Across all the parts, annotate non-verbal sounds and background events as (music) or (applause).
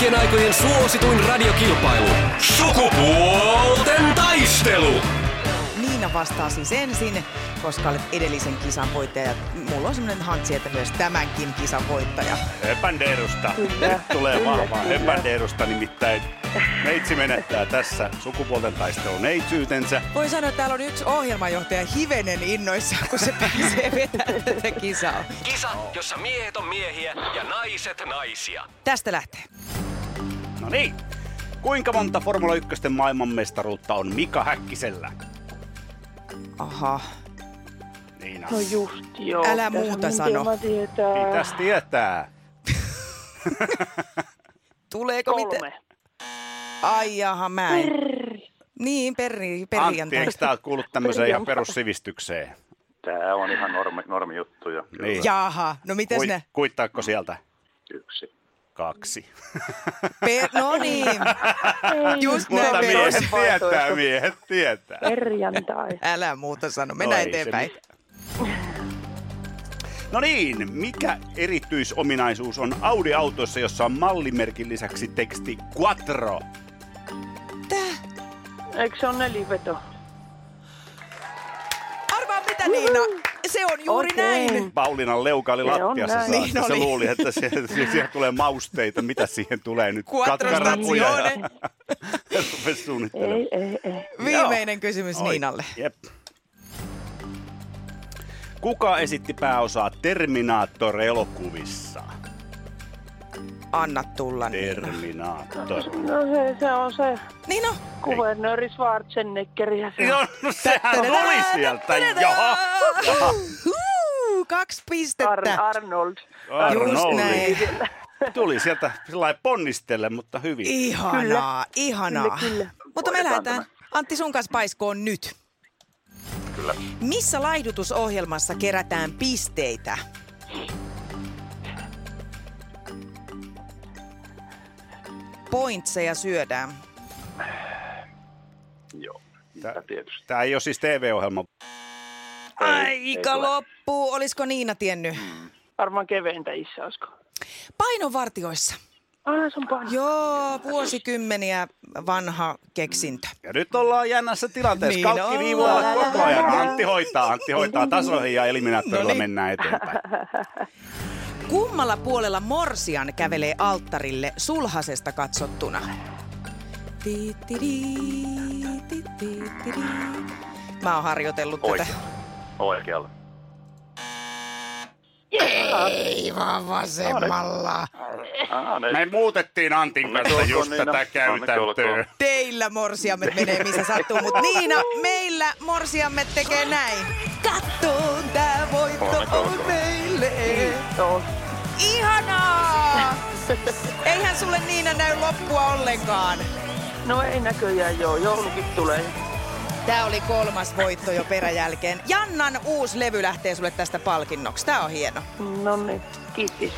kaikkien aikojen suosituin radiokilpailu. Sukupuolten taistelu. Niina vastaa siis ensin, koska olet edellisen kisan voittaja. Mulla on semmoinen hantsi, että myös tämänkin kisan voittaja. Höpändeerusta. Nyt tulee vahvaa höpändeerusta nimittäin. Meitsi menettää tässä sukupuolten taistelun neitsyytensä. Voi sanoa, että täällä on yksi ohjelmajohtaja hivenen innoissaan, kun se pääsee vetämään tätä kisaa. Kisa, jossa miehet on miehiä ja naiset naisia. Tästä lähtee. No niin. Kuinka monta Formula 1 maailmanmestaruutta on Mika Häkkisellä? Aha. Niina. No just joo. Älä Pitäis muuta sano. tietää. Pitäis tietää. (laughs) Tuleeko mitä? Kolme. Ai jaha, mä en. Perri. Niin, perri, Antti, perjantai. eikö tää kuullut tämmöiseen ihan perussivistykseen? Tämä on ihan normi, normijuttu jo. Niin. Jaha, no mites Kui, ne? kuittaako sieltä? Kaksi. Per, no niin, (laughs) just Mutta näin miehet perus. tietää, miehet tietää. Perjantai. Älä muuta sano, mennään No se eteenpäin. No niin, mikä erityisominaisuus on Audi-autoissa, jossa on mallimerkin lisäksi teksti Quattro? Tää. Eikö se ole neliveto? Arvaa mitä Niina, se on juuri Okei. näin. Paulinan leuka oli Se lattiassa saakka. Niin se luuli, että se, se, siihen tulee mausteita. Mitä siihen tulee nyt? Katkarapuja (laughs) rupesi suunnittelemaan. Ei, ei, ei. Viimeinen kysymys Oi, Niinalle. Jep. Kuka esitti pääosaa Terminaattor-elokuvissa? Anna tulla. Terminaattor. No se, se on se Niin no. kuvernööri Schwarzenegger ja se Joo, no sehän tuli sieltä. Jaha. Huu, kaksi pistettä. Ar- Arnold. Just näin. Tuli sieltä sellainen ponnistelle, mutta hyvin. Ihanaa, ihanaa. Kyllä, kyllä. Mutta me lähdetään Antti sun kanssa paiskoon nyt. Kyllä. Missä laihdutusohjelmassa kerätään pisteitä? Pointseja syödään. Joo. Tää- tietysti. Tämä ei ole siis TV-ohjelma. Aika tule. loppuu. Olisiko Niina tiennyt? Varmaan keventäjissä, olisiko? Painovartioissa. Ah, se on paino. Joo, vuosikymmeniä vanha keksintö. Ja nyt ollaan jännässä tilanteessa. Niin Kalkki viivoilla koko ajan. Antti hoitaa, Antti hoitaa tasoihin ja eliminaattorilla Noniin. mennään eteenpäin. (laughs) Kummalla puolella Morsian kävelee alttarille sulhasesta katsottuna? Mä oon harjoitellut tätä. Oikealla. Oikealla. Ei vaan vasemmalla. Me muutettiin Antin kanssa just Niina. tätä Onneksi käytäntöä. Teillä morsiamme menee missä sattuu, mutta Niina, meillä morsiamme tekee näin. Kattoon tää voitto on meille. Joo. Ihanaa! Eihän sulle Niina näy loppua ollenkaan. No ei näköjään joo, joulukin tulee. Tää oli kolmas voitto jo peräjälkeen. Jannan uusi levy lähtee sulle tästä palkinnoksi. Tää on hieno. No niin, kiitos.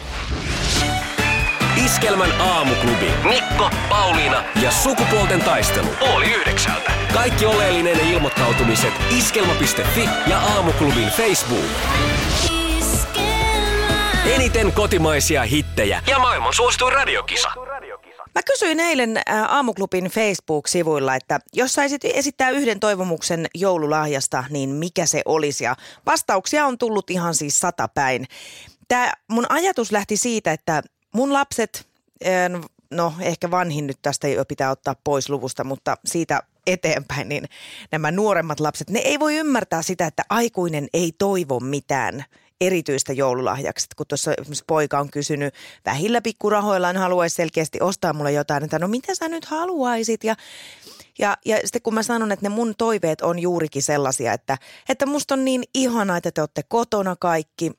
Iskelmän aamuklubi. Mikko, Pauliina ja sukupuolten taistelu. Oli yhdeksältä. Kaikki oleellinen ilmoittautumiset iskelma.fi ja aamuklubin Facebook. Eniten kotimaisia hittejä ja maailman suosituin radiokisa. Mä kysyin eilen ä, Aamuklubin Facebook-sivuilla, että jos saisit esittää yhden toivomuksen joululahjasta, niin mikä se olisi? Ja vastauksia on tullut ihan siis satapäin. Tämä mun ajatus lähti siitä, että mun lapset, no ehkä vanhin nyt tästä jo pitää ottaa pois luvusta, mutta siitä eteenpäin, niin nämä nuoremmat lapset, ne ei voi ymmärtää sitä, että aikuinen ei toivo mitään erityistä joululahjaksi. Kun tuossa poika on kysynyt vähillä pikkurahoillaan haluaisi selkeästi ostaa mulle jotain, että no mitä sä nyt haluaisit? Ja, ja, ja sitten kun mä sanon, että ne mun toiveet on juurikin sellaisia, että, että musta on niin ihanaa, että te olette kotona kaikki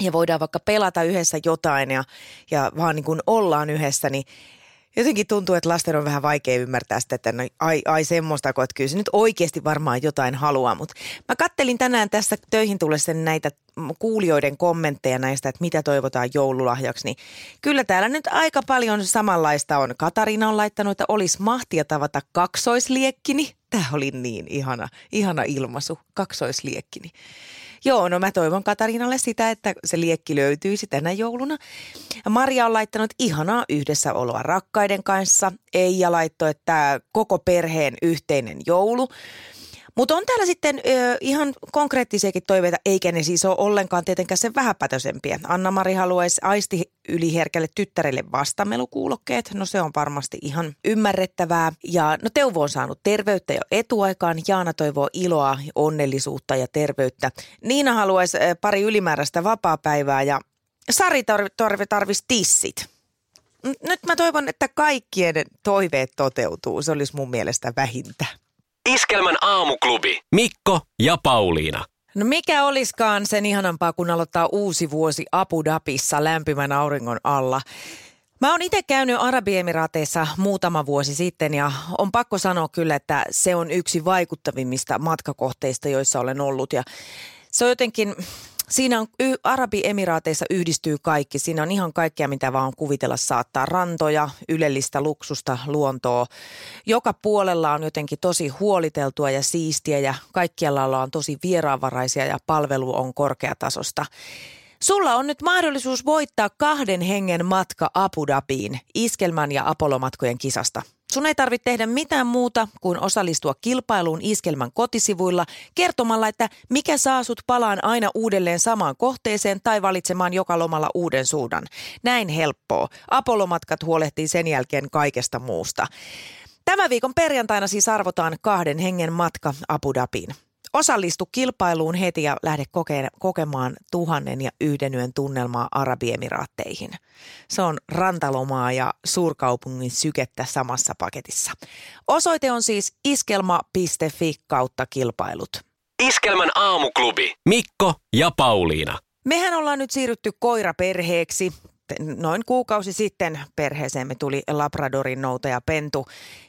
ja voidaan vaikka pelata yhdessä jotain ja, ja vaan niin kuin ollaan yhdessä, niin Jotenkin tuntuu, että lasten on vähän vaikea ymmärtää sitä, että no, ai, ai semmoista, että kyllä se nyt oikeasti varmaan jotain haluaa. Mutta mä kattelin tänään tässä töihin tullessa näitä kuulijoiden kommentteja näistä, että mitä toivotaan joululahjaksi. Niin kyllä täällä nyt aika paljon samanlaista on. Katariina on laittanut, että olisi mahtia tavata kaksoisliekkini. Tämä oli niin ihana, ihana ilmaisu, kaksoisliekkini. Joo, no mä toivon Katariinalle sitä, että se liekki löytyisi tänä jouluna. Maria on laittanut ihanaa yhdessäoloa rakkaiden kanssa. Eija laittoi, että koko perheen yhteinen joulu. Mutta on täällä sitten ö, ihan konkreettisiakin toiveita, eikä ne siis ole ollenkaan tietenkään sen vähäpätösempiä. Anna-Mari haluaisi aisti yliherkälle tyttärelle vastamelukuulokkeet. No se on varmasti ihan ymmärrettävää. Ja no Teuvo on saanut terveyttä jo etuaikaan. Jaana toivoo iloa, onnellisuutta ja terveyttä. Niina haluaisi pari ylimääräistä vapaapäivää ja Sari tarvi, tarvisi tissit. Nyt mä toivon, että kaikkien toiveet toteutuu. Se olisi mun mielestä vähintä. Iskelmän aamuklubi. Mikko ja Pauliina. No mikä oliskaan sen ihanampaa, kun aloittaa uusi vuosi Abu Dhabissa lämpimän auringon alla. Mä oon itse käynyt Arabiemiraateissa muutama vuosi sitten ja on pakko sanoa kyllä, että se on yksi vaikuttavimmista matkakohteista, joissa olen ollut. Ja se on jotenkin, Siinä on Arabiemiraateissa yhdistyy kaikki. Siinä on ihan kaikkea, mitä vaan kuvitella saattaa. Rantoja, ylellistä luksusta, luontoa. Joka puolella on jotenkin tosi huoliteltua ja siistiä ja kaikkialla ollaan tosi vieraanvaraisia ja palvelu on korkeatasosta. Sulla on nyt mahdollisuus voittaa kahden hengen matka Abu Dhabiin iskelmän ja Apollo-matkojen kisasta. Sun ei tarvitse tehdä mitään muuta kuin osallistua kilpailuun Iskelmän kotisivuilla kertomalla, että mikä saa sut palaan aina uudelleen samaan kohteeseen tai valitsemaan joka lomalla uuden suunnan. Näin helppoa. Apollomatkat huolehtii sen jälkeen kaikesta muusta. Tämän viikon perjantaina siis arvotaan kahden hengen matka Abu Dhabiin. Osallistu kilpailuun heti ja lähde koke- kokemaan tuhannen ja yhden yön tunnelmaa Arabiemiraatteihin. Se on rantalomaa ja suurkaupungin sykettä samassa paketissa. Osoite on siis iskelma.fi kautta kilpailut. Iskelmän aamuklubi. Mikko ja Pauliina. Mehän ollaan nyt siirrytty koiraperheeksi noin kuukausi sitten perheeseemme tuli Labradorin noutaja Pentu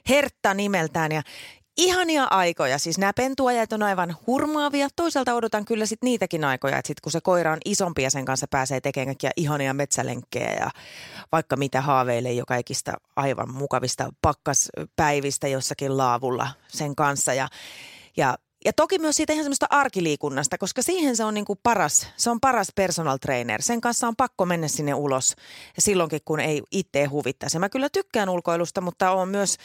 Hertta nimeltään ja ihania aikoja. Siis nämä pentuajat on aivan hurmaavia. Toisaalta odotan kyllä sit niitäkin aikoja, että sit kun se koira on isompi ja sen kanssa pääsee tekemään kaikkia ihania metsälenkkejä ja vaikka mitä haaveilee jo kaikista aivan mukavista pakkaspäivistä jossakin laavulla sen kanssa. Ja, ja ja toki myös siitä ihan semmoista arkiliikunnasta, koska siihen se on niin kuin paras, se on paras personal trainer. Sen kanssa on pakko mennä sinne ulos silloinkin, kun ei itse huvittaisi. Mä kyllä tykkään ulkoilusta, mutta on myös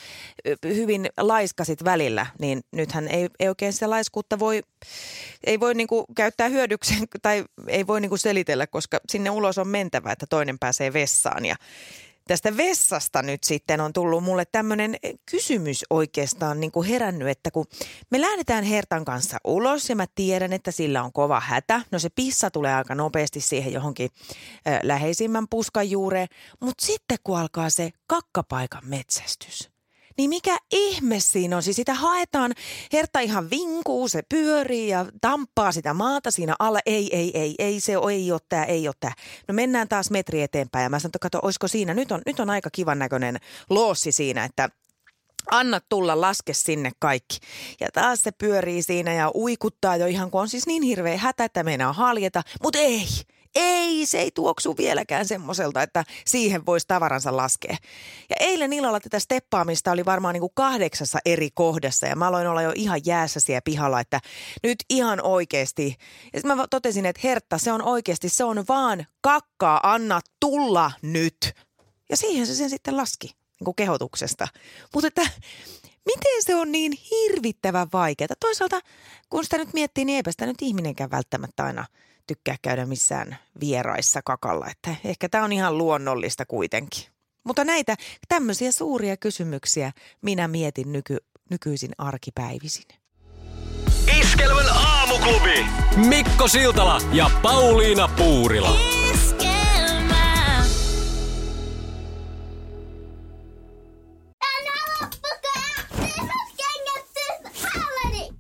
hyvin laiskasit välillä, niin nythän ei, ei oikein sitä laiskuutta voi, ei voi niin kuin käyttää hyödykseen tai ei voi niin kuin selitellä, koska sinne ulos on mentävä, että toinen pääsee vessaan ja tästä vessasta nyt sitten on tullut mulle tämmöinen kysymys oikeastaan niin kuin herännyt, että kun me lähdetään Hertan kanssa ulos ja mä tiedän, että sillä on kova hätä. No se pissa tulee aika nopeasti siihen johonkin äh, läheisimmän puskan juureen, mutta sitten kun alkaa se kakkapaikan metsästys – niin mikä ihme siinä on? Siis sitä haetaan, Herta ihan vinkuu, se pyörii ja tamppaa sitä maata siinä alla. Ei, ei, ei, ei, se ei ole tämä, ei ole tämä. No mennään taas metri eteenpäin ja mä sanoin, että kato, olisiko siinä, nyt on, nyt on aika kivan näköinen loossi siinä, että anna tulla, laske sinne kaikki. Ja taas se pyörii siinä ja uikuttaa jo ihan, kun on siis niin hirveä hätä, että meinaa haljeta, mutta ei – ei, se ei tuoksu vieläkään semmoiselta, että siihen voisi tavaransa laskea. Ja eilen illalla tätä steppaamista oli varmaan niin kuin kahdeksassa eri kohdassa ja mä aloin olla jo ihan jäässä siellä pihalla, että nyt ihan oikeasti. Ja sitten mä totesin, että Hertta, se on oikeasti, se on vaan kakkaa, anna tulla nyt. Ja siihen se sen sitten laski niin kuin kehotuksesta. Mutta että miten se on niin hirvittävän vaikeaa? Toisaalta kun sitä nyt miettii, niin eipä sitä nyt ihminenkään välttämättä aina – tykkää käydä missään vieraissa kakalla. Että ehkä tämä on ihan luonnollista kuitenkin. Mutta näitä tämmöisiä suuria kysymyksiä minä mietin nyky, nykyisin arkipäivisin. Iskelmän aamuklubi! Mikko Siltala ja Pauliina Puurila.